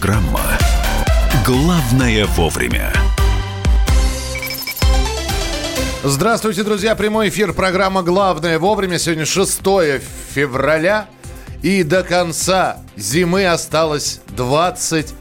Программа «Главное вовремя». Здравствуйте, друзья. Прямой эфир. Программа «Главное вовремя». Сегодня 6 февраля. И до конца зимы осталось 20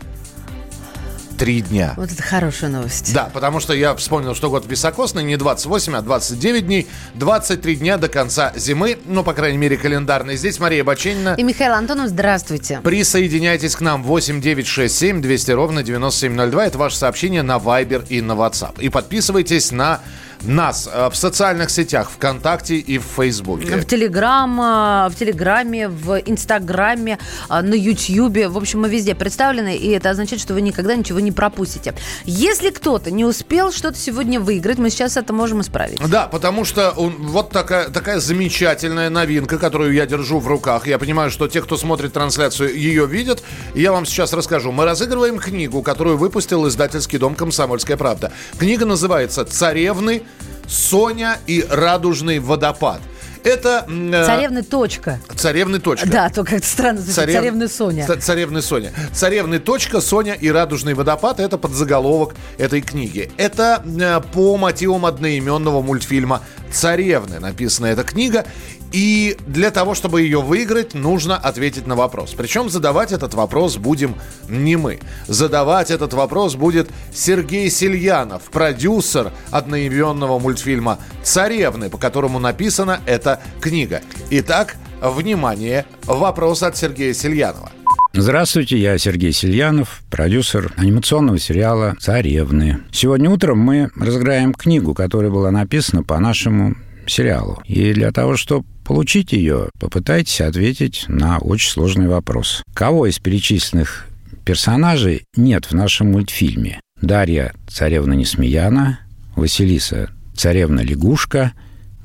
три дня. Вот это хорошая новость. Да, потому что я вспомнил, что год високосный, не 28, а 29 дней. 23 дня до конца зимы, ну, по крайней мере, календарный. Здесь Мария Баченина. И Михаил Антонов, здравствуйте. Присоединяйтесь к нам 8 9 6 7 200 ровно 9702. Это ваше сообщение на Viber и на WhatsApp. И подписывайтесь на нас э, в социальных сетях ВКонтакте и в Фейсбуке. В Телеграм, э, в Телеграме, в Инстаграме, э, на Ютьюбе. В общем, мы везде представлены, и это означает, что вы никогда ничего не пропустите. Если кто-то не успел что-то сегодня выиграть, мы сейчас это можем исправить. Да, потому что вот такая, такая замечательная новинка, которую я держу в руках. Я понимаю, что те, кто смотрит трансляцию, ее видят. Я вам сейчас расскажу. Мы разыгрываем книгу, которую выпустил издательский дом «Комсомольская правда». Книга называется «Царевны Соня и радужный водопад. Это... Э, царевны точка. Царевны точка. Да, то как-то странно звучит. Царев... Царевны Соня. Царевны Соня. Царевны точка, Соня и радужный водопад. Это подзаголовок этой книги. Это э, по мотивам одноименного мультфильма «Царевны» написана эта книга. И для того, чтобы ее выиграть, нужно ответить на вопрос. Причем задавать этот вопрос будем не мы. Задавать этот вопрос будет Сергей Сельянов, продюсер одноименного мультфильма «Царевны», по которому написана эта книга. Итак, внимание, вопрос от Сергея Сельянова. Здравствуйте, я Сергей Сельянов, продюсер анимационного сериала «Царевны». Сегодня утром мы разыграем книгу, которая была написана по нашему сериалу. И для того, чтобы получить ее, попытайтесь ответить на очень сложный вопрос. Кого из перечисленных персонажей нет в нашем мультфильме? Дарья – царевна Несмеяна, Василиса – царевна Лягушка,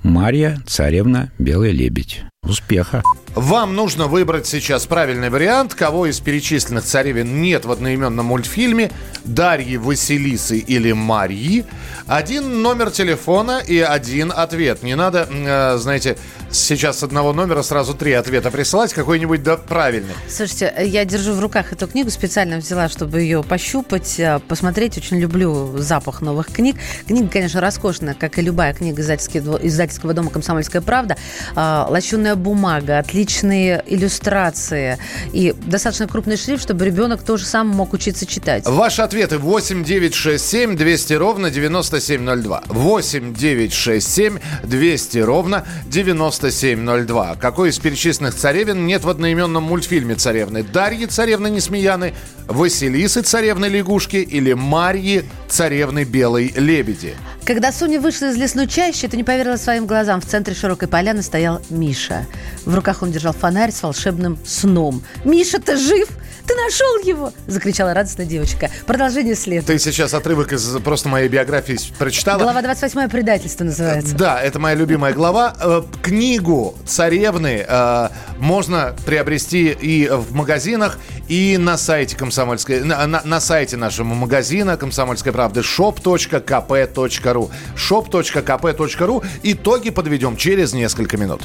Марья – царевна Белый Лебедь. Успеха! Вам нужно выбрать сейчас правильный вариант, кого из перечисленных царевин нет в одноименном мультфильме, Дарьи, Василисы или Марьи. Один номер телефона и один ответ. Не надо, э, знаете, сейчас с одного номера сразу три ответа присылать, какой-нибудь да, правильный. Слушайте, я держу в руках эту книгу, специально взяла, чтобы ее пощупать, э, посмотреть. Очень люблю запах новых книг. Книга, конечно, роскошная, как и любая книга издательского, издательского дома «Комсомольская правда». Э, лощеная бумага, отличные иллюстрации и достаточно крупный шрифт, чтобы ребенок тоже сам мог учиться читать. Ваши ответы 8 9 6 7 200 ровно 9702. 8 9 6 7 200 ровно 97 9702. Какой из перечисленных царевин нет в одноименном мультфильме царевны? Дарьи царевны Несмеяны, Василисы царевны Лягушки или Марьи царевны Белой Лебеди? Когда Соня вышла из лесной чащи, ты не поверила своим глазам. В центре широкой поляны стоял Миша. В руках он держал фонарь с волшебным сном. «Миша, ты жив? Ты нашел его!» – закричала радостная девочка. Продолжение следует. Ты сейчас отрывок из просто моей биографии прочитала. Глава 28 «Предательство» называется. Да, это моя любимая глава. Э, книгу «Царевны» э, можно приобрести и в магазинах, и на сайте комсомольской, на, на, на сайте нашего магазина «Комсомольской правды» shop.kp.ru shop.kp.ru Итоги подведем через несколько минут.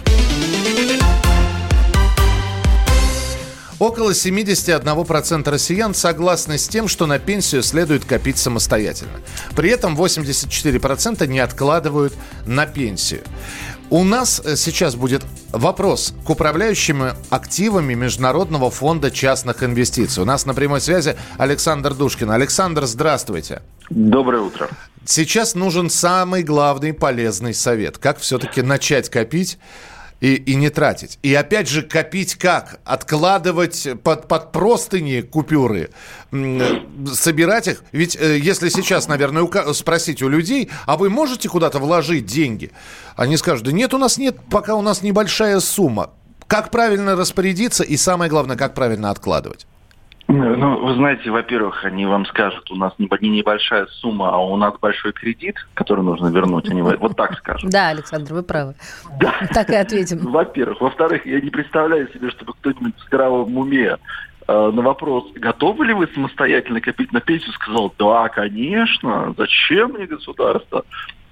Около 71% россиян согласны с тем, что на пенсию следует копить самостоятельно. При этом 84% не откладывают на пенсию. У нас э, сейчас будет вопрос к управляющим активами Международного фонда частных инвестиций. У нас на прямой связи Александр Душкин. Александр, здравствуйте. Доброе утро. Сейчас нужен самый главный полезный совет. Как все-таки начать копить и, и не тратить. И опять же, копить как? Откладывать под, под простыни купюры, собирать их. Ведь э, если сейчас, наверное, спросить у людей, а вы можете куда-то вложить деньги? Они скажут, да нет, у нас нет, пока у нас небольшая сумма. Как правильно распорядиться и самое главное, как правильно откладывать? Ну, вы знаете, во-первых, они вам скажут, у нас не, небольшая сумма, а у нас большой кредит, который нужно вернуть. Они вот так скажут. Да, Александр, вы правы. Да. Так и ответим. Во-первых. Во-вторых, я не представляю себе, чтобы кто-нибудь в здравом уме э, на вопрос, готовы ли вы самостоятельно копить на пенсию, сказал, да, конечно, зачем мне государство?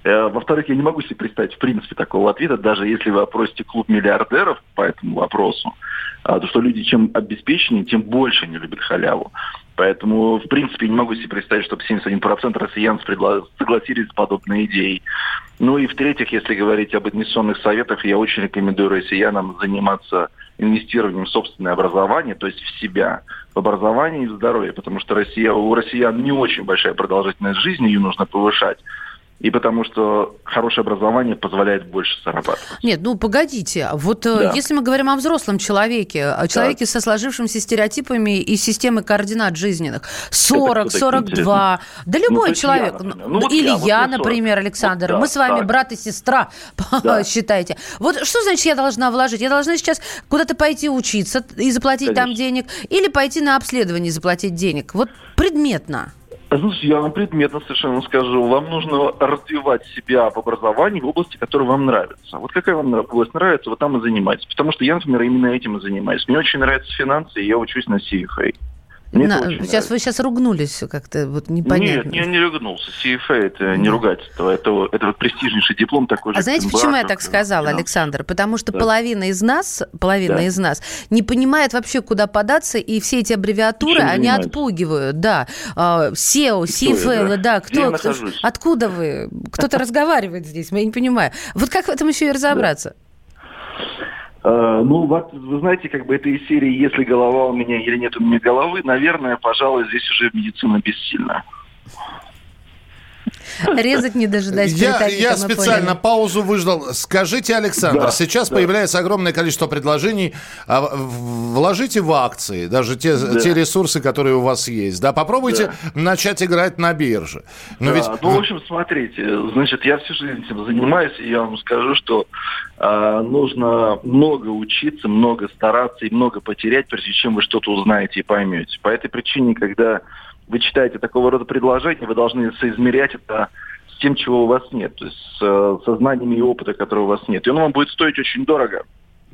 Э, во-вторых, я не могу себе представить, в принципе, такого ответа, даже если вы опросите клуб миллиардеров по этому вопросу, а, то что люди чем обеспеченнее, тем больше не любят халяву. Поэтому, в принципе, не могу себе представить, чтобы 71% россиян согласились с подобной идеей. Ну и в-третьих, если говорить об инвестиционных советах, я очень рекомендую россиянам заниматься инвестированием в собственное образование, то есть в себя, в образование и в здоровье, потому что Россия, у россиян не очень большая продолжительность жизни, ее нужно повышать и потому что хорошее образование позволяет больше зарабатывать. Нет, ну погодите, вот э, да. если мы говорим о взрослом человеке, о человеке да. со сложившимся стереотипами и системой координат жизненных, 40, 42, да любой ну, человек, я, ну, вот или я, я например, Александр, вот, да, мы с вами так. брат и сестра, да. считайте. Вот что значит я должна вложить? Я должна сейчас куда-то пойти учиться и заплатить Конечно. там денег, или пойти на обследование и заплатить денег? Вот предметно. Слушайте, я вам предметно совершенно скажу. Вам нужно развивать себя в образовании в области, которая вам нравится. Вот какая вам область нравится, вот там и занимайтесь. Потому что я, например, именно этим и занимаюсь. Мне очень нравятся финансы, и я учусь на CFA. На, сейчас вы сейчас ругнулись как-то вот непонятно. Нет, я не ругнулся. CFA это не ругательство, это, это вот престижнейший диплом такой же. А знаете, почему я так сказала, Александр? Потому что да. половина из нас, половина да. из нас не понимает вообще, куда податься, и все эти аббревиатуры, они отпугивают, да. SEO, CFA, да, да. кто, кто откуда вы? Кто-то разговаривает здесь, я не понимаю. Вот как в этом еще и разобраться? Э, ну, вы знаете, как бы это из серии «Если голова у меня или нет у меня головы», наверное, пожалуй, здесь уже медицина бессильна. Резать не дожидаясь. Я, я специально поняли. паузу выждал. Скажите, Александр, да, сейчас да. появляется огромное количество предложений. А, вложите в акции, даже те, да. те ресурсы, которые у вас есть. Да, попробуйте да. начать играть на бирже. Но да, ведь... Ну, в общем, смотрите, значит, я всю жизнь этим занимаюсь, и я вам скажу, что э, нужно много учиться, много стараться и много потерять, прежде чем вы что-то узнаете и поймете. По этой причине, когда вы читаете такого рода предложения, вы должны соизмерять это с тем, чего у вас нет, то есть с, э, со знаниями и опытом, которые у вас нет. И он вам будет стоить очень дорого,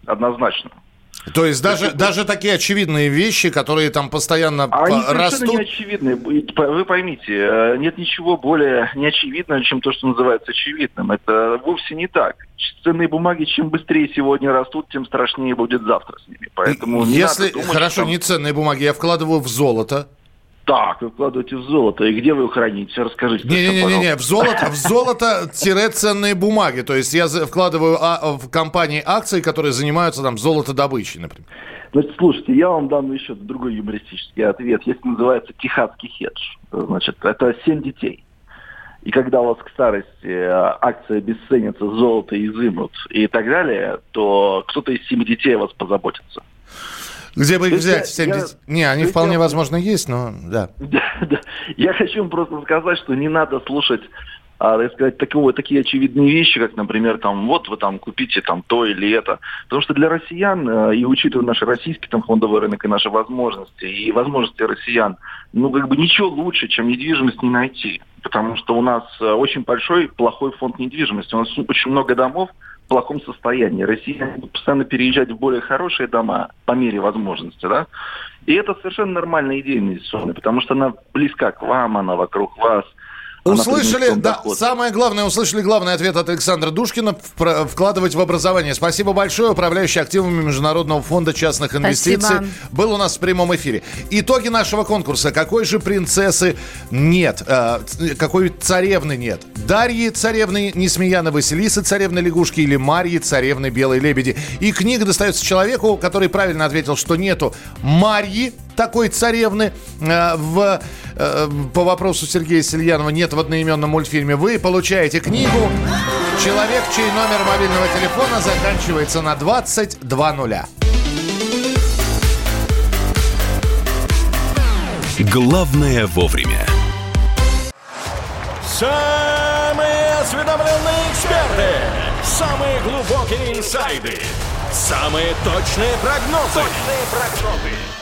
однозначно. То есть даже, есть, даже такие очевидные вещи, которые там постоянно они растут... Они не очевидные. Вы поймите, э, нет ничего более неочевидного, чем то, что называется очевидным. Это вовсе не так. Ценные бумаги, чем быстрее сегодня растут, тем страшнее будет завтра с ними. Поэтому Если, думать, хорошо, что... не ценные бумаги, я вкладываю в золото, так, вы вкладываете в золото. И где вы его храните? Расскажите. Не-не-не, в золото, в золото-ценные бумаги. То есть я вкладываю а, в компании акции, которые занимаются там золотодобычей, например. Значит, слушайте, я вам дам еще другой юмористический ответ. Есть называется техасский хедж. Значит, это 7 детей. И когда у вас к старости э, акции обесценятся, золото изымут и так далее, то кто-то из семи детей о вас позаботится. Где бы их взять? 70... Я, не, они вполне я... возможно есть, но да. Я хочу вам просто сказать, что не надо слушать а, так сказать, такого, такие очевидные вещи, как, например, там, вот вы там купите там то или это. Потому что для россиян, э, и учитывая наш российский там фондовый рынок и наши возможности, и возможности россиян, ну, как бы ничего лучше, чем недвижимость не найти. Потому что у нас э, очень большой, плохой фонд недвижимости. У нас очень много домов, плохом состоянии. Россияне будут постоянно переезжать в более хорошие дома по мере возможности, да. И это совершенно нормальная идея инвестиционная, потому что она близка к вам, она вокруг вас – Услышали, да, доход. самое главное, услышали главный ответ от Александра Душкина вкладывать в образование. Спасибо большое, управляющий активами Международного фонда частных инвестиций. Спасибо. Был у нас в прямом эфире. Итоги нашего конкурса. Какой же принцессы нет? Э, какой царевны нет? Дарьи царевны Несмеяна Василисы царевны лягушки или Марьи царевны белой лебеди? И книга достается человеку, который правильно ответил, что нету Марьи такой царевны э, в, э, по вопросу Сергея Сельянова нет в одноименном мультфильме. Вы получаете книгу «Человек, чей номер мобильного телефона заканчивается на 22 Главное вовремя. Самые осведомленные эксперты. Самые глубокие инсайды. Самые точные прогнозы. Точные прогнозы.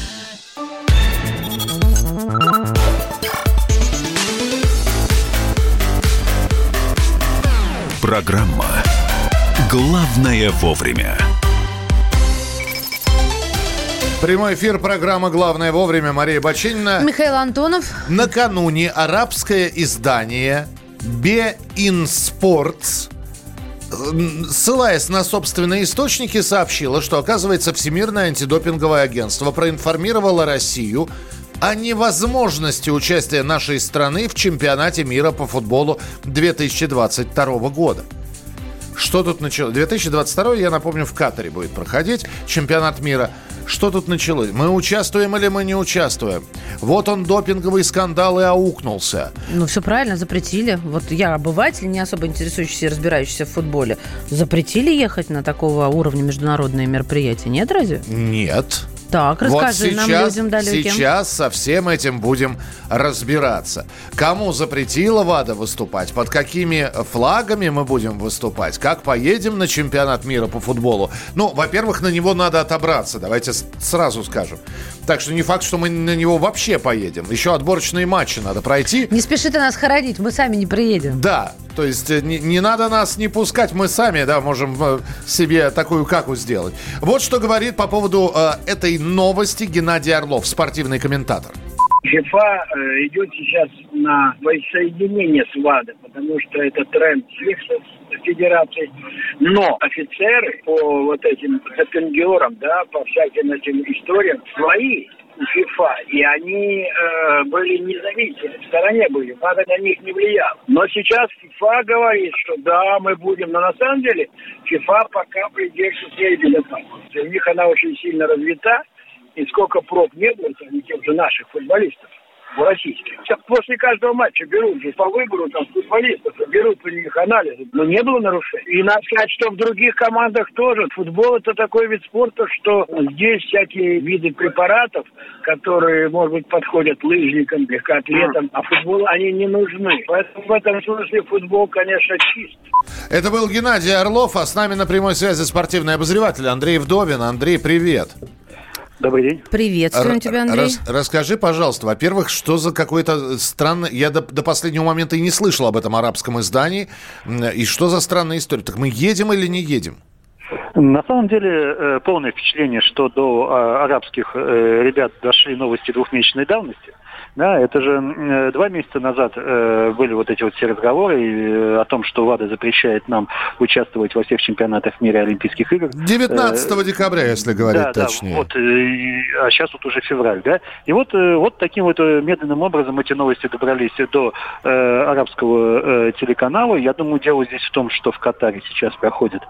Программа «Главное вовремя». Прямой эфир программы «Главное вовремя». Мария Бачинина. Михаил Антонов. Накануне арабское издание «Be-in Sports» ссылаясь на собственные источники, сообщила, что, оказывается, Всемирное антидопинговое агентство проинформировало Россию о невозможности участия нашей страны в чемпионате мира по футболу 2022 года. Что тут началось? 2022, я напомню, в Катаре будет проходить чемпионат мира. Что тут началось? Мы участвуем или мы не участвуем? Вот он, допинговый скандал, и аукнулся. Ну, все правильно, запретили. Вот я, обыватель, не особо интересующийся и разбирающийся в футболе, запретили ехать на такого уровня международные мероприятия. Нет разве? Нет. Так, расскажи вот сейчас, нам, людям далеким. Сейчас со всем этим будем разбираться. Кому запретила ВАДА выступать? Под какими флагами мы будем выступать? Как поедем на чемпионат мира по футболу? Ну, во-первых, на него надо отобраться, давайте сразу скажем. Так что не факт, что мы на него вообще поедем. Еще отборочные матчи надо пройти. Не спеши ты нас хоронить, мы сами не приедем. Да, то есть э, не, не надо нас не пускать, мы сами, да, можем э, себе такую каку сделать. Вот что говорит по поводу э, этой новости Геннадий Орлов, спортивный комментатор. ФИФА э, идет сейчас на воссоединение с ВАДА, потому что это тренд всех федераций. Но офицеры по вот этим допингерам, да, по всяким этим историям, свои ФИФА, и они э, были независимы, в стороне были, ВАДА на них не влиял. Но сейчас ФИФА говорит, что да, мы будем, но на самом деле ФИФА пока придерживается своей безопасности. У них она очень сильно развита, и сколько проб не было среди тех же наших футболистов российских. Сейчас после каждого матча берут же по выбору там футболистов, берут у них анализы. Но не было нарушений. И надо сказать, что в других командах тоже. Футбол это такой вид спорта, что здесь всякие виды препаратов, которые, может быть, подходят лыжникам, легкоатлетам, а футбол они не нужны. Поэтому в этом смысле футбол, конечно, чист. Это был Геннадий Орлов, а с нами на прямой связи спортивный обозреватель Андрей Вдовин. Андрей, привет. Добрый день. Приветствуем Р- тебя, Андрей. Рас- расскажи, пожалуйста, во-первых, что за какой-то странный... Я до, до последнего момента и не слышал об этом арабском издании. И что за странная история? Так мы едем или не едем? На самом деле э, полное впечатление, что до а, арабских э, ребят дошли новости двухмесячной давности. Да, это же э, два месяца назад э, были вот эти вот все разговоры э, о том, что ВАДА запрещает нам участвовать во всех чемпионатах мира Олимпийских игр. 19 э, декабря, если говорить да, точнее. Да, вот, а сейчас вот уже февраль, да. И вот, вот таким вот медленным образом эти новости добрались до арабского телеканала. Я думаю, дело здесь в том, что в Катаре сейчас проходит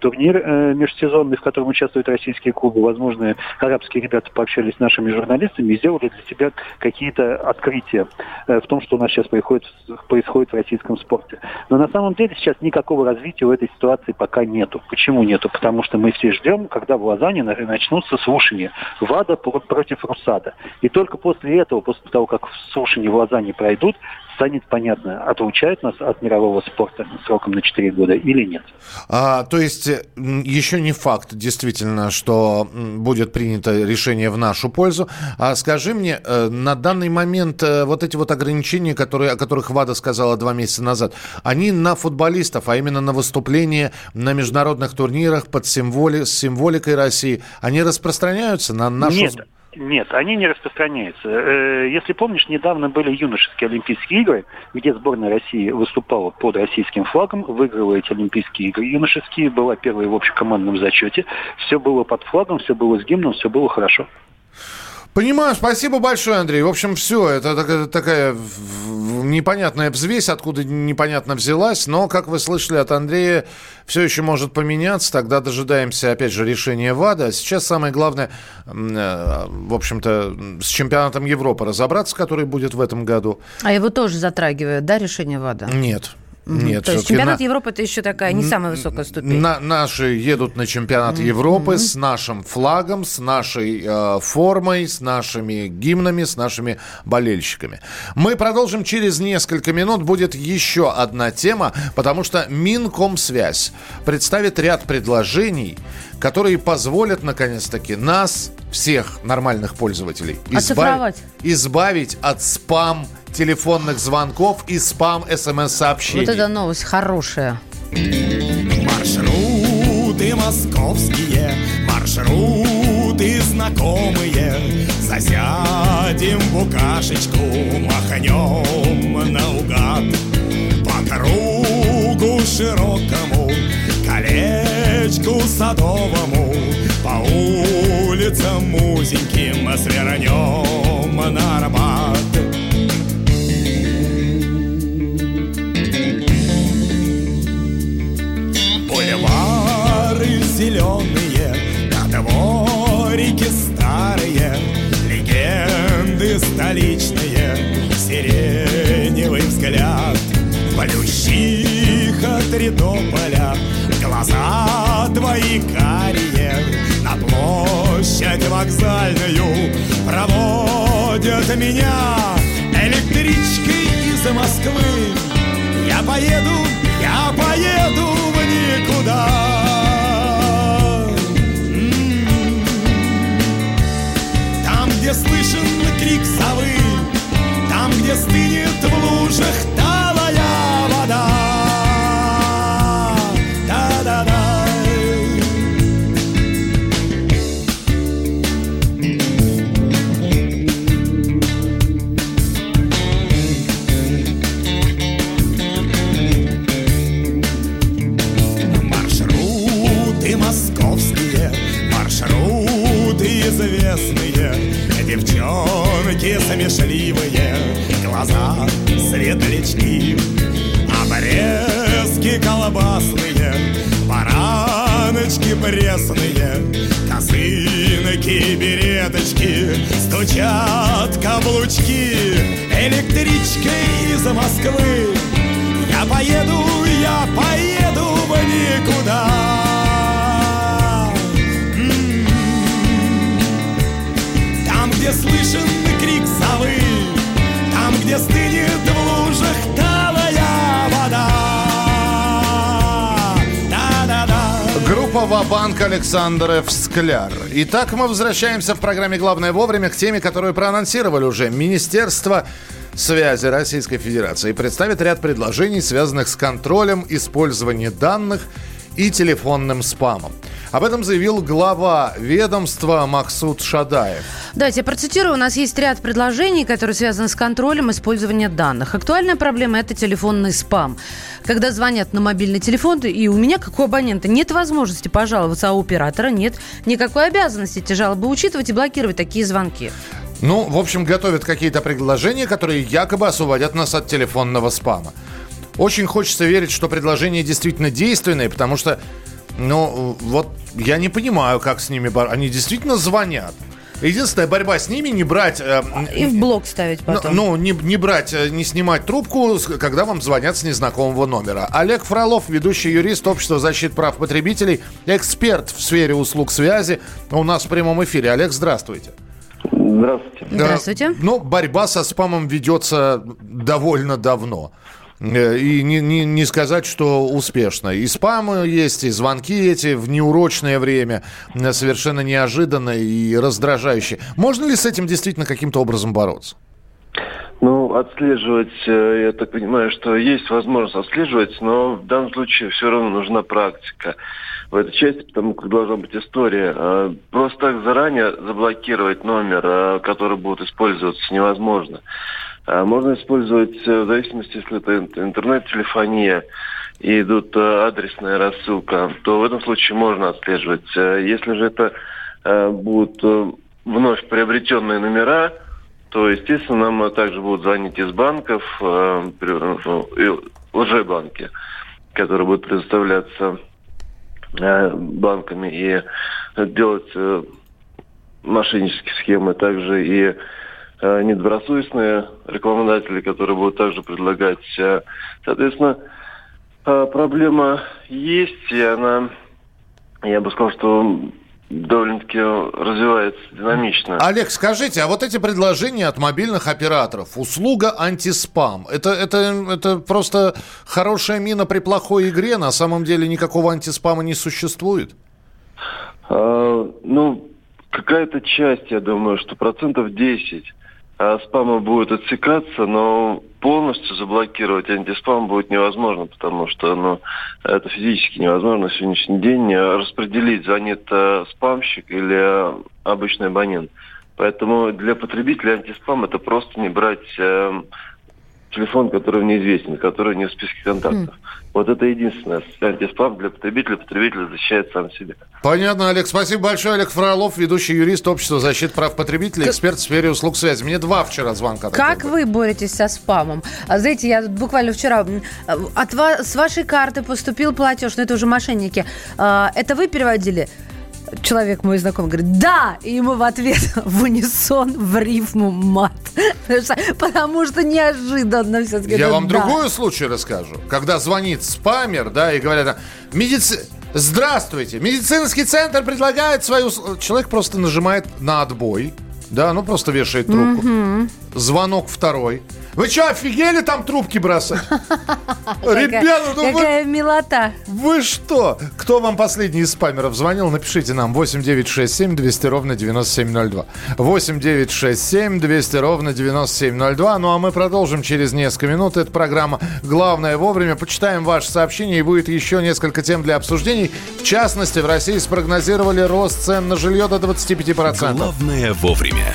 турнир межсезонный, в котором участвуют российские клубы. Возможно, арабские ребята пообщались с нашими журналистами и сделали для себя какие какие-то открытия э, в том, что у нас сейчас происходит, происходит в российском спорте. Но на самом деле сейчас никакого развития у этой ситуации пока нету. Почему нету? Потому что мы все ждем, когда в Лозанне начнутся слушания ВАДА против РУСАДА. И только после этого, после того, как слушания в Лозанне пройдут, станет понятно, отлучают нас от мирового спорта сроком на 4 года или нет. А, то есть еще не факт действительно, что будет принято решение в нашу пользу. А скажи мне, э, на данный момент э, вот эти вот ограничения, которые, о которых ВАДА сказала два месяца назад, они на футболистов, а именно на выступления на международных турнирах под символи, с символикой России, они распространяются на нашу... Нет. Нет, они не распространяются. Э, если помнишь, недавно были юношеские Олимпийские игры, где сборная России выступала под российским флагом, выиграла эти Олимпийские игры юношеские, была первой в общекомандном зачете. Все было под флагом, все было с гимном, все было хорошо. Понимаю, спасибо большое, Андрей. В общем, все, это такая, непонятная взвесь, откуда непонятно взялась, но, как вы слышали от Андрея, все еще может поменяться, тогда дожидаемся, опять же, решения ВАДА. Сейчас самое главное, э, в общем-то, с чемпионатом Европы разобраться, который будет в этом году. А его тоже затрагивает, да, решение ВАДА? Нет. Нет, То есть чемпионат на... Европы это еще такая не самая высокая ступень. На, наши едут на чемпионат. Европы mm-hmm. с нашим флагом, с нашей э, формой, с нашими гимнами, с нашими болельщиками. Мы продолжим через несколько минут. Будет еще одна тема, потому что Минкомсвязь представит ряд предложений, которые позволят, наконец-таки, нас, всех нормальных пользователей, избавить, избавить от спам телефонных звонков и спам смс-сообщений. Вот это новость хорошая. Маршруты московские, маршруты знакомые Засядем в букашечку, махнем наугад По кругу широкому, садовому По улицам узеньким свернем на Арбат. Бульвары зеленые, на дворике старые Легенды столичные, сиреневый взгляд Плющиха Тридополя, глаза твои карие На площадь вокзальную проводят меня Электричкой из Москвы я поеду, я поеду в никуда. М. Там, где слышен крик совы, там, где стынет в лужах Группа Вабанк Александр Ф. Скляр. Итак, мы возвращаемся в программе «Главное вовремя» к теме, которую проанонсировали уже. Министерство связи Российской Федерации представит ряд предложений, связанных с контролем использования данных и телефонным спамом. Об этом заявил глава ведомства Максут Шадаев. Давайте я процитирую. У нас есть ряд предложений, которые связаны с контролем использования данных. Актуальная проблема – это телефонный спам. Когда звонят на мобильный телефон, и у меня, как у абонента, нет возможности пожаловаться, а у оператора нет никакой обязанности эти жалобы учитывать и блокировать такие звонки. Ну, в общем, готовят какие-то предложения, которые якобы освободят нас от телефонного спама. Очень хочется верить, что предложения действительно действенные, потому что, ну, вот я не понимаю, как с ними бороться. Они действительно звонят. Единственная борьба с ними не брать... э, И в блок ставить ну, потом. ну, не, не брать, э, не снимать трубку, когда вам звонят с незнакомого номера. Олег Фролов, ведущий юрист Общества защиты прав потребителей, эксперт в сфере услуг связи, у нас в прямом эфире. Олег, здравствуйте. Здравствуйте. Здравствуйте. Э, Ну, борьба со спамом ведется довольно давно. Э, И не, не, не сказать, что успешно. И спамы есть, и звонки эти в неурочное время э, совершенно неожиданно и раздражающе. Можно ли с этим действительно каким-то образом бороться? Ну, отслеживать, э, я так понимаю, что есть возможность отслеживать, но в данном случае все равно нужна практика в этой части, потому как должна быть история. Просто так заранее заблокировать номер, который будет использоваться, невозможно. А Можно использовать, э, в зависимости, если это ин- интернет-телефония, и идут э, адресная рассылка, то в этом случае можно отслеживать. Э, Если же это будут вновь приобретенные номера, то, естественно, нам также будут звонить из банков, лжебанки, которые будут предоставляться банками и делать мошеннические схемы, также и недобросовестные рекламодатели, которые будут также предлагать. э, Соответственно, э, проблема есть, и она, я бы сказал, что довольно-таки развивается динамично. Олег, скажите, а вот эти предложения от мобильных операторов, услуга антиспам, это, это, это просто хорошая мина при плохой игре? На самом деле никакого антиспама не существует? А, ну, какая-то часть, я думаю, что процентов 10 а, спама будет отсекаться, но полностью заблокировать антиспам будет невозможно, потому что ну, это физически невозможно на сегодняшний день распределить, звонит э, спамщик или обычный абонент. Поэтому для потребителя антиспам это просто не брать э, телефон, который неизвестен, который не в списке контактов. Mm. Вот это единственное. Антиспам для потребителя. Потребитель защищает сам себя. Понятно, Олег. Спасибо большое. Олег Фролов, ведущий юрист Общества защиты прав потребителей, эксперт в сфере услуг связи. Мне два вчера звонка. Как вы боретесь со спамом? А, знаете, я буквально вчера от вас, с вашей карты поступил платеж, но это уже мошенники. А, это вы переводили? Человек мой знакомый говорит, да, и ему в ответ в унисон, в рифму мат. Потому что неожиданно все-таки. Я вам да. другой случай расскажу. Когда звонит спамер, да, и говорят, медици... Здравствуйте, медицинский центр предлагает свою... Человек просто нажимает на отбой, да, ну просто вешает трубку. Угу. Звонок второй. Вы что, офигели там трубки бросать? Ребята, ну Какая милота. Вы что? Кто вам последний из спамеров звонил? Напишите нам 8967 200 ровно 9702. 8967 200 ровно 9702. Ну а мы продолжим через несколько минут. Это программа «Главное вовремя». Почитаем ваши сообщения и будет еще несколько тем для обсуждений. В частности, в России спрогнозировали рост цен на жилье до 25%. Главное вовремя.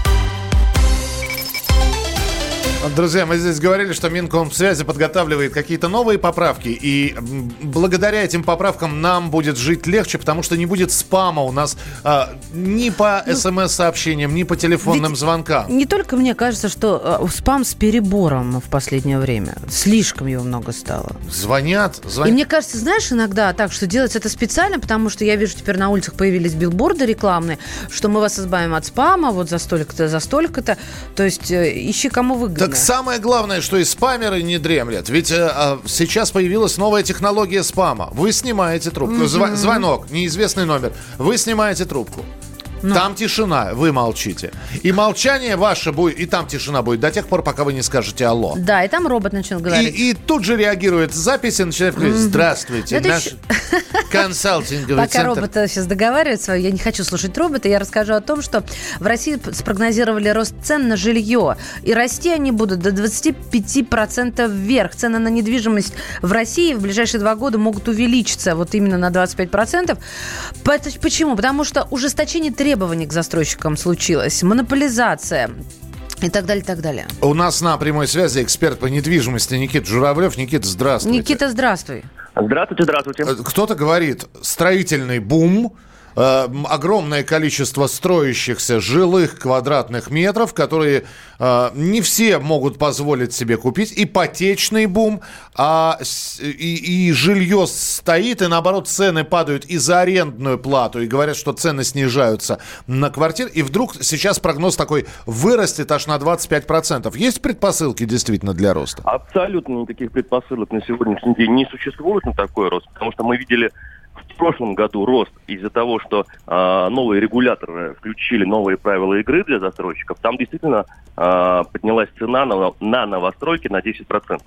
Друзья, мы здесь говорили, что Минкомсвязи подготавливает какие-то новые поправки, и благодаря этим поправкам нам будет жить легче, потому что не будет спама у нас а, ни по ну, смс-сообщениям, ни по телефонным звонкам. Не только мне кажется, что а, спам с перебором в последнее время. Слишком его много стало. Звонят, звонят. И мне кажется, знаешь, иногда так, что делать это специально, потому что я вижу, теперь на улицах появились билборды рекламные, что мы вас избавим от спама, вот за столько-то, за столько-то. То есть э, ищи кому выгодно. Так самое главное, что и спамеры не дремлят. Ведь э, а, сейчас появилась новая технология спама. Вы снимаете трубку. Mm-hmm. Звонок, неизвестный номер. Вы снимаете трубку. Ну. Там тишина, вы молчите. И молчание ваше будет, и там тишина будет до тех пор, пока вы не скажете алло. Да, и там робот начнет говорить. И, и тут же реагирует запись и начинает говорить, здравствуйте, Это наш еще... консалтинговый Пока робот сейчас договаривается, я не хочу слушать робота, я расскажу о том, что в России спрогнозировали рост цен на жилье. И расти они будут до 25% вверх. Цены на недвижимость в России в ближайшие два года могут увеличиться вот именно на 25%. Почему? Потому что ужесточение требований требований к застройщикам случилось, монополизация, и так далее, и так далее. У нас на прямой связи эксперт по недвижимости Никита Журавлев. Никита, здравствуйте. Никита, здравствуй. Здравствуйте, здравствуйте. Э, кто-то говорит, строительный бум, Э, огромное количество строящихся жилых квадратных метров, которые э, не все могут позволить себе купить. Ипотечный бум, а, и, и жилье стоит, и наоборот цены падают и за арендную плату, и говорят, что цены снижаются на квартир. И вдруг сейчас прогноз такой вырастет аж на 25%. Есть предпосылки действительно для роста? Абсолютно никаких предпосылок на сегодняшний день не существует на такой рост, потому что мы видели в прошлом году рост из-за того, что э, новые регуляторы включили новые правила игры для застройщиков, там действительно э, поднялась цена на, на новостройки на 10%.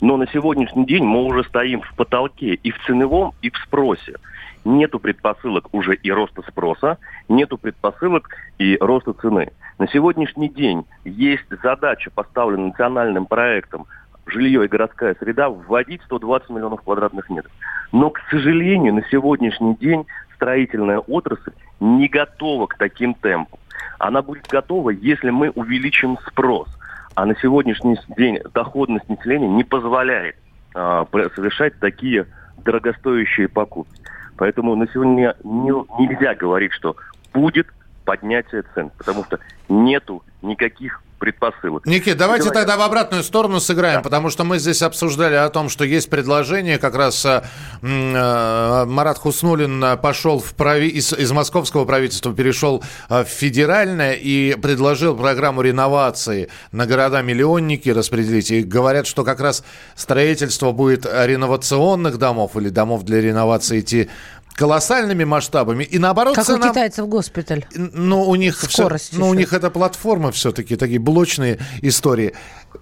Но на сегодняшний день мы уже стоим в потолке и в ценовом, и в спросе. Нету предпосылок уже и роста спроса, нету предпосылок и роста цены. На сегодняшний день есть задача, поставленная национальным проектом жилье и городская среда вводить 120 миллионов квадратных метров. Но, к сожалению, на сегодняшний день строительная отрасль не готова к таким темпам. она будет готова, если мы увеличим спрос. А на сегодняшний день доходность населения не позволяет пр- совершать такие дорогостоящие покупки. Поэтому на сегодня не- нельзя говорить, что будет поднятие цен, потому что нету никаких предпосылок. Никит, давайте Давайте. тогда в обратную сторону сыграем, потому что мы здесь обсуждали о том, что есть предложение, как раз э, э, Марат Хуснулин э, пошел в прави... из, из московского правительства, перешел э, в федеральное и предложил программу реновации на города-миллионники распределить. И говорят, что как раз строительство будет реновационных домов или домов для реновации идти колоссальными масштабами. И наоборот, Как цена... у китайцев госпиталь. Ну, у них Скорость ну, у них это платформа все-таки, такие блочные истории.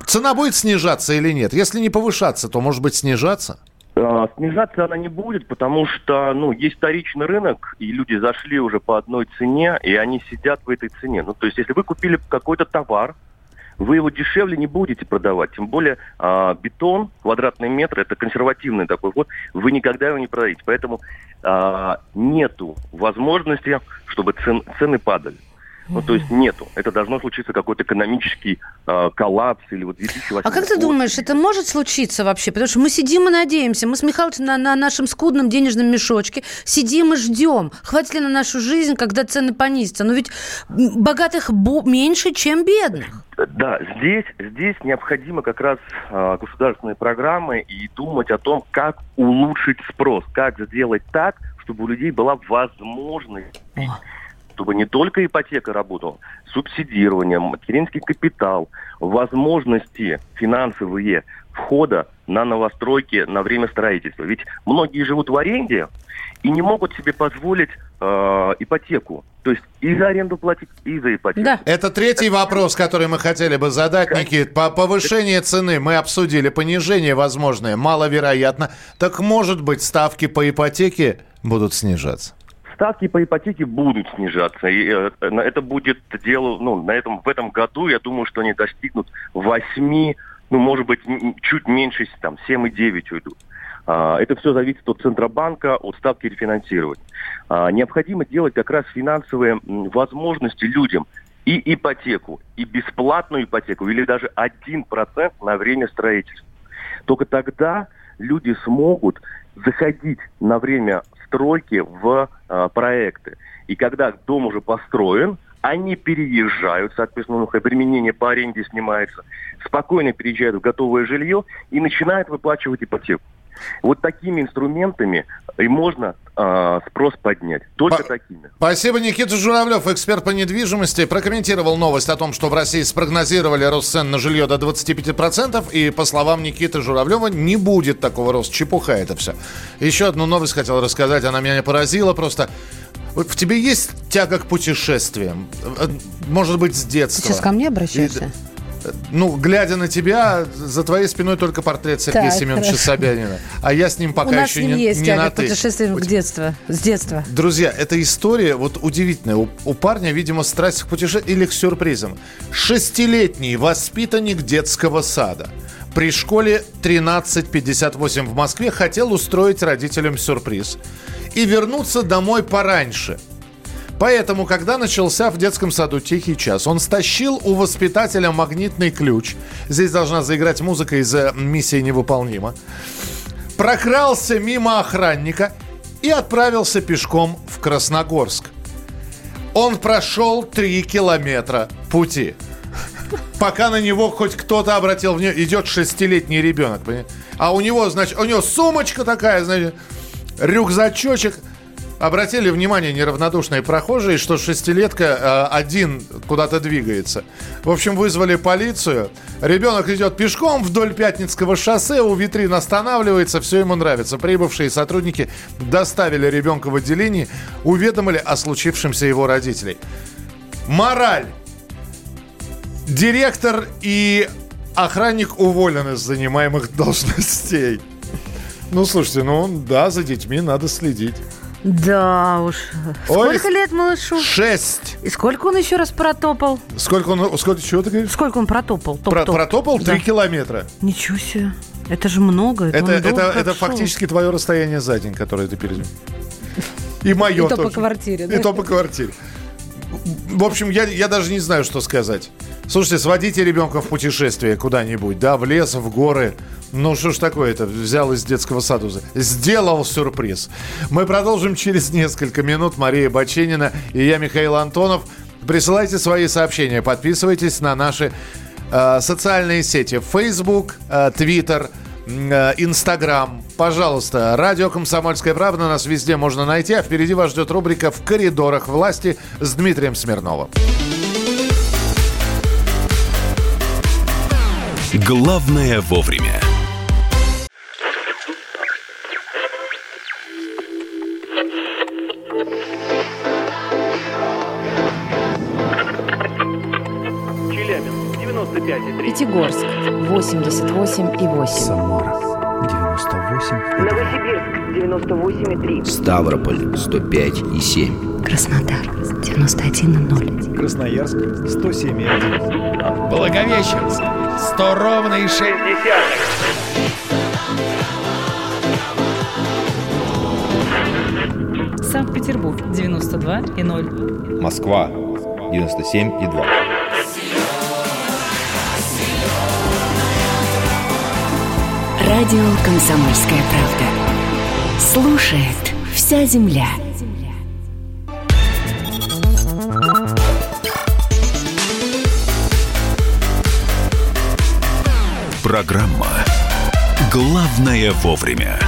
Цена будет снижаться или нет? Если не повышаться, то, может быть, снижаться? А, Снижаться она не будет, потому что, ну, есть вторичный рынок, и люди зашли уже по одной цене, и они сидят в этой цене. Ну, то есть, если вы купили какой-то товар, вы его дешевле не будете продавать. Тем более а, бетон, квадратный метр, это консервативный такой вот, вы никогда его не продадите. Поэтому а, нету возможности, чтобы цен- цены падали. Ну, то есть нету. Это должно случиться какой-то экономический а, коллапс или вот 2008 А как ты год. думаешь, это может случиться вообще? Потому что мы сидим и надеемся. Мы с Михайловичем на, на нашем скудном денежном мешочке сидим и ждем. Хватит ли на нашу жизнь, когда цены понизятся? Но ведь богатых бо- меньше, чем бедных. Да, здесь, здесь необходимо как раз а, государственные программы и думать о том, как улучшить спрос, как сделать так, чтобы у людей была возможность, чтобы не только ипотека работала, субсидирование, материнский капитал, возможности финансовые входа на новостройки на время строительства. Ведь многие живут в аренде и не могут себе позволить э, ипотеку. То есть и за аренду платить, и за ипотеку. Это третий вопрос, который мы хотели бы задать, Никит. По повышение цены мы обсудили, понижение возможное, маловероятно. Так может быть ставки по ипотеке будут снижаться? Ставки по ипотеке будут снижаться. И э, это будет дело, ну, на этом, в этом году, я думаю, что они достигнут 8, ну, может быть, чуть меньше, там, 7,9 уйдут. А, Это все зависит от Центробанка, от ставки рефинансирования. А, Необходимо делать как раз финансовые возможности людям и ипотеку, и бесплатную ипотеку, или даже 1% на время строительства. Только тогда люди смогут заходить на время стройки в э, проекты. И когда дом уже построен, они переезжают, соответственно, ну, обременение по аренде снимается, спокойно переезжают в готовое жилье и начинают выплачивать ипотеку. Вот такими инструментами и можно э, спрос поднять. Только такими. Спасибо, Никита Журавлев, эксперт по недвижимости, прокомментировал новость о том, что в России спрогнозировали рост цен на жилье до 25%, и, по словам Никиты Журавлева, не будет такого роста. Чепуха это все. Еще одну новость хотел рассказать, она меня поразила просто. Вот в тебе есть тяга к путешествиям? Э, Может быть, с детства? Ты сейчас ко мне обращаешься? Ну, глядя на тебя, за твоей спиной только портрет Сергея Так, Семеновича хорошо. Собянина. А я с ним пока У нас еще не, есть не на «ты». путешествиям к детства. С детства. Друзья, эта история вот удивительная. У, у парня, видимо, страсть к путешествиям или к сюрпризам. Шестилетний воспитанник детского сада при школе 1358 в Москве хотел устроить родителям сюрприз и вернуться домой пораньше. Поэтому, когда начался в детском саду тихий час, он стащил у воспитателя магнитный ключ. Здесь должна заиграть музыка из э, «Миссия невыполнима». Прокрался мимо охранника и отправился пешком в Красногорск. Он прошел 3 километра пути. Пока на него хоть кто-то обратил внимание. Идет шестилетний ребенок, понимаете? А у него, значит, у него сумочка такая, значит, рюкзачочек. Обратили внимание неравнодушные прохожие, что шестилетка э, один куда-то двигается. В общем, вызвали полицию. Ребенок идет пешком вдоль Пятницкого шоссе, у витрин останавливается, все ему нравится. Прибывшие сотрудники доставили ребенка в отделение, уведомили о случившемся его родителей. Мораль. Директор и охранник уволены с занимаемых должностей. Ну, слушайте, ну, да, за детьми надо следить. Да уж. Ой, Сколько лет малышу? Шесть. И сколько он еще раз протопал? Сколько он, сколько, чего ты говоришь? Сколько он протопал? Топ-топ. Про- протопал Да. три километра. Ничего себе. Это же много. Это, Это, это, это фактически твое расстояние за день, которое ты перейдешь. И мое И то по тоже. квартире, И да? то по квартире. В общем, я, я даже не знаю, что сказать. Слушайте, сводите ребенка в путешествие куда-нибудь, да, в лес, в горы. Ну, что ж такое-то? Взял из детского сада. Сделал сюрприз. Мы продолжим через несколько минут. Мария Баченина и я, Михаил Антонов. Присылайте свои сообщения, подписывайтесь на наши э, социальные сети. Facebook, э, Twitter, э, Instagram. Пожалуйста, радио «Комсомольская правда» нас везде можно найти, а впереди вас ждет рубрика «В коридорах власти» с Дмитрием Смирновым. Главное вовремя. 95,3. Пятигорск 88,8. Самара 98. Новосибирск 98,3. Ставрополь 105 и 7. Краснодар 91,0. Красноярск 107,1. Благовещенск 100 ровно и 6 Санкт-Петербург 92,0. Москва 97,2. Радио «Комсомольская правда». Слушает вся земля. Программа «Главное вовремя».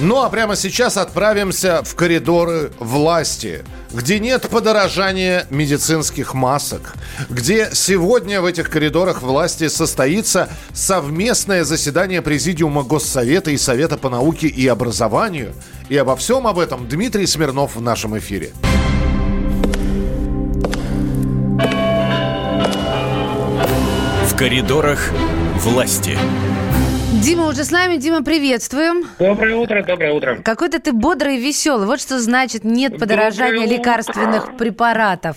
Ну а прямо сейчас отправимся в коридоры власти, где нет подорожания медицинских масок, где сегодня в этих коридорах власти состоится совместное заседание Президиума Госсовета и Совета по науке и образованию. И обо всем об этом Дмитрий Смирнов в нашем эфире. В коридорах власти. Дима уже с нами. Дима, приветствуем. Доброе утро, доброе утро. Какой-то ты бодрый и веселый. Вот что значит нет подорожания Доброе лекарственных препаратов.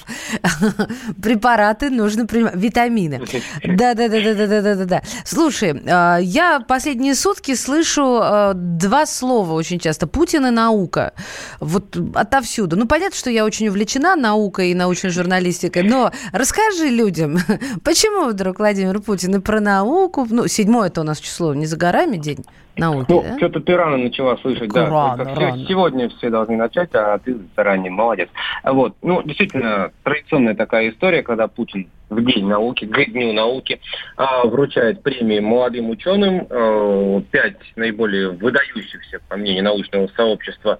Препараты нужно принимать. Витамины. Да, да, да, да, да, да, да, да, да. Слушай, а, я последние сутки слышу а, два слова очень часто. Путин и наука. Вот отовсюду. Ну, понятно, что я очень увлечена наукой и научной журналистикой, но расскажи людям, почему вдруг Владимир Путин и про науку, ну, седьмое это у нас число, не за горами день науки, Ну, да? что-то ты рано начала слышать, да. Рано, Только все- рано. сегодня все должны начать, а ты заранее молодец. А Вот, ну, действительно, традиционная такая история, когда Путин в День науки, к Дню науки, а, вручает премии молодым ученым, э, пять наиболее выдающихся, по мнению научного сообщества,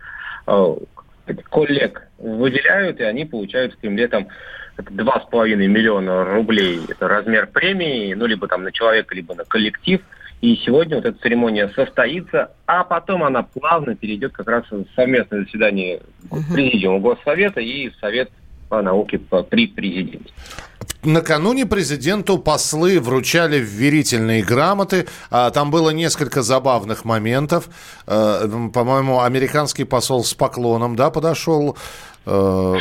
э, коллег выделяют, и они получают в Кремле там два с половиной миллиона рублей. Это размер премии, ну, либо там на человека, либо на коллектив. И сегодня вот эта церемония состоится, а потом она плавно перейдет как раз в совместное заседание Президиума Госсовета и Совет по науке по- при президенте. Накануне президенту послы вручали вверительные грамоты. А, Там было несколько забавных моментов. Э, По-моему, американский посол с поклоном да, подошел. Э,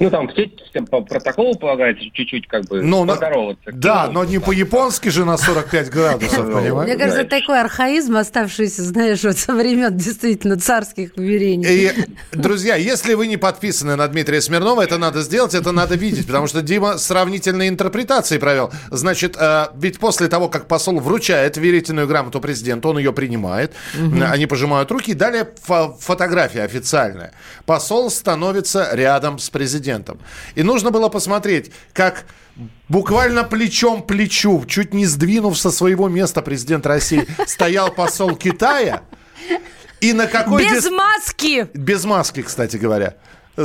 Ну, там все, по протоколу полагается чуть-чуть как бы Ну, поздороваться. Да, но не по-японски же на 45 градусов, Мне понимаешь? кажется, это такой архаизм, оставшийся, знаешь, вот со времен действительно царских уверений. И, друзья, если вы не подписаны на Дмитрия Смирнова, это надо сделать, это надо видеть, потому что Дима сравнительные интерпретации провел. Значит, э, ведь после того, как посол вручает верительную грамоту президенту, он ее принимает, они пожимают руки, и далее фо- фотография официальная. Посол становится рядом с президентом. И нужно было посмотреть, как буквально плечом плечу, чуть не сдвинув со своего места президент России, стоял посол Китая, и на какой Без дис- маски! без маски, кстати говоря,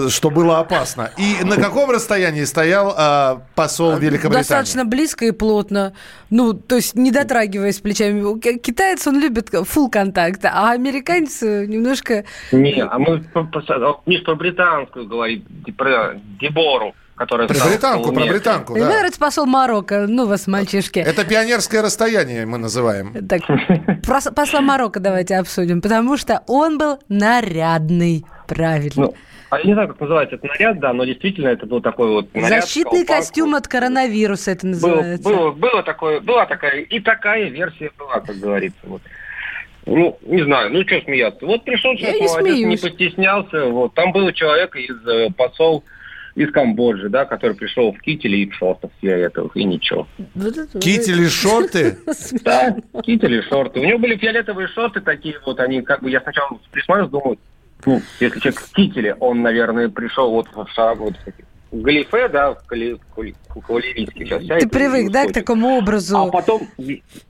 что было опасно. И на каком расстоянии стоял э, посол Великобритании? Достаточно близко и плотно. Ну, то есть не дотрагиваясь плечами. Китаец, он любит full контакт, а американец э, немножко... Не, а мы Миш про британскую говорит, про Дебору, которая Про британку, про британку, да. нравится посол Марокко. Ну, вас, мальчишки. Это пионерское расстояние мы называем. Так, посла Марокко давайте обсудим, потому что он был нарядный. Правильно. Ну, а я не знаю, как называется этот наряд, да, но действительно это был такой вот наряд. Защитный колпак. костюм от коронавируса это Было, называется. было, было такое, была такая, и такая версия была, как говорится. Вот. Ну, не знаю, ну что смеяться. Вот пришел Я человек, не молодец, не постеснялся. Вот. Там был человек из э, посол из Камбоджи, да, который пришел в кителе и в шортах фиолетовых, и ничего. Кители, шорты? Да, кители, шорты. У него были фиолетовые шорты такие вот, они как бы, я сначала присмотрелся, думаю, ну, если человек в кителе, он, наверное, пришел вот в шаг, вот в галифе, да, в кали- кавалерийский сейчас Ты привык, да, к такому образу? А потом,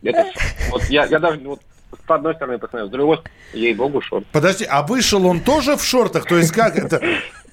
это, вот я, я даже вот с одной стороны посмотрел, с другой, ей-богу, шорт. Подожди, а вышел он тоже в шортах? То есть как это?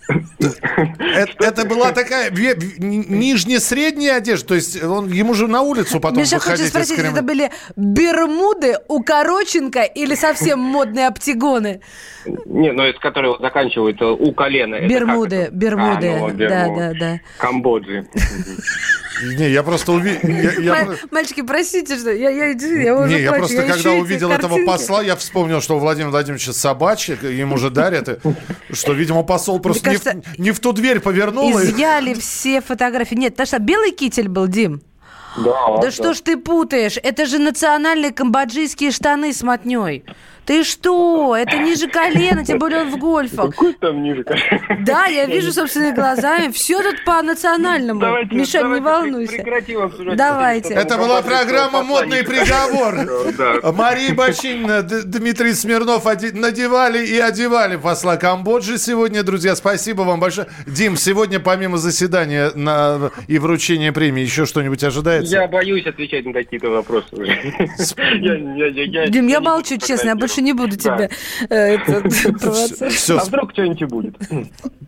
Это, это была такая нижне-средняя одежда, то есть он ему же на улицу потом Миша выходить из спросить, это были бермуды, укороченка или совсем модные оптигоны? Не, ну, из которого заканчивается у колена. Бермуды, бермуды, А, ну, да, да, да. Камбоджи. Не, я просто увидел... Ма- Мальчики, простите, что я, я, Не, я просто когда увидел этого посла, я вспомнил, что у Владимира Владимировича собачек, ему же дарят, что, видимо, посол просто не, в, ту дверь повернул. и- Изъяли все фотографии. Нет, потому что белый китель был, Дим. Да, Да что ж ты путаешь? Это же национальные камбоджийские штаны с мотней. Ты что? Это ниже колена, тем более он в гольфах. Какой там ниже колена? Да, я вижу собственными глазами. Все тут по национальному. Давайте- Мишань, не волнуйся. Прекратим обсуждать. Давайте. Это была программа «Модный приговор». Да. Мария Бочинина, Дмитрий Смирнов надевали и одевали посла Камбоджи сегодня, друзья. Спасибо вам большое. Дим, сегодня помимо заседания на... и вручения премии еще что-нибудь ожидается? Я боюсь отвечать на какие-то вопросы Дим, я молчу, честно, я больше не буду тебя э, провоцировать. А вдруг что-нибудь будет?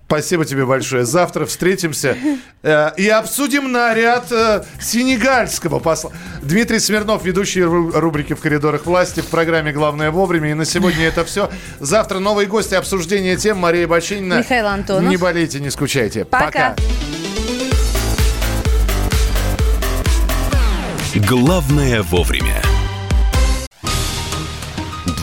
Спасибо тебе большое. Завтра встретимся э, и обсудим наряд э, сенегальского посла. Дмитрий Смирнов, ведущий ру- рубрики «В коридорах власти» в программе «Главное вовремя». И на сегодня это все. Завтра новые гости, обсуждение тем. Мария Бочинина. Михаил Антонов. Не болейте, не скучайте. Пока. Главное вовремя.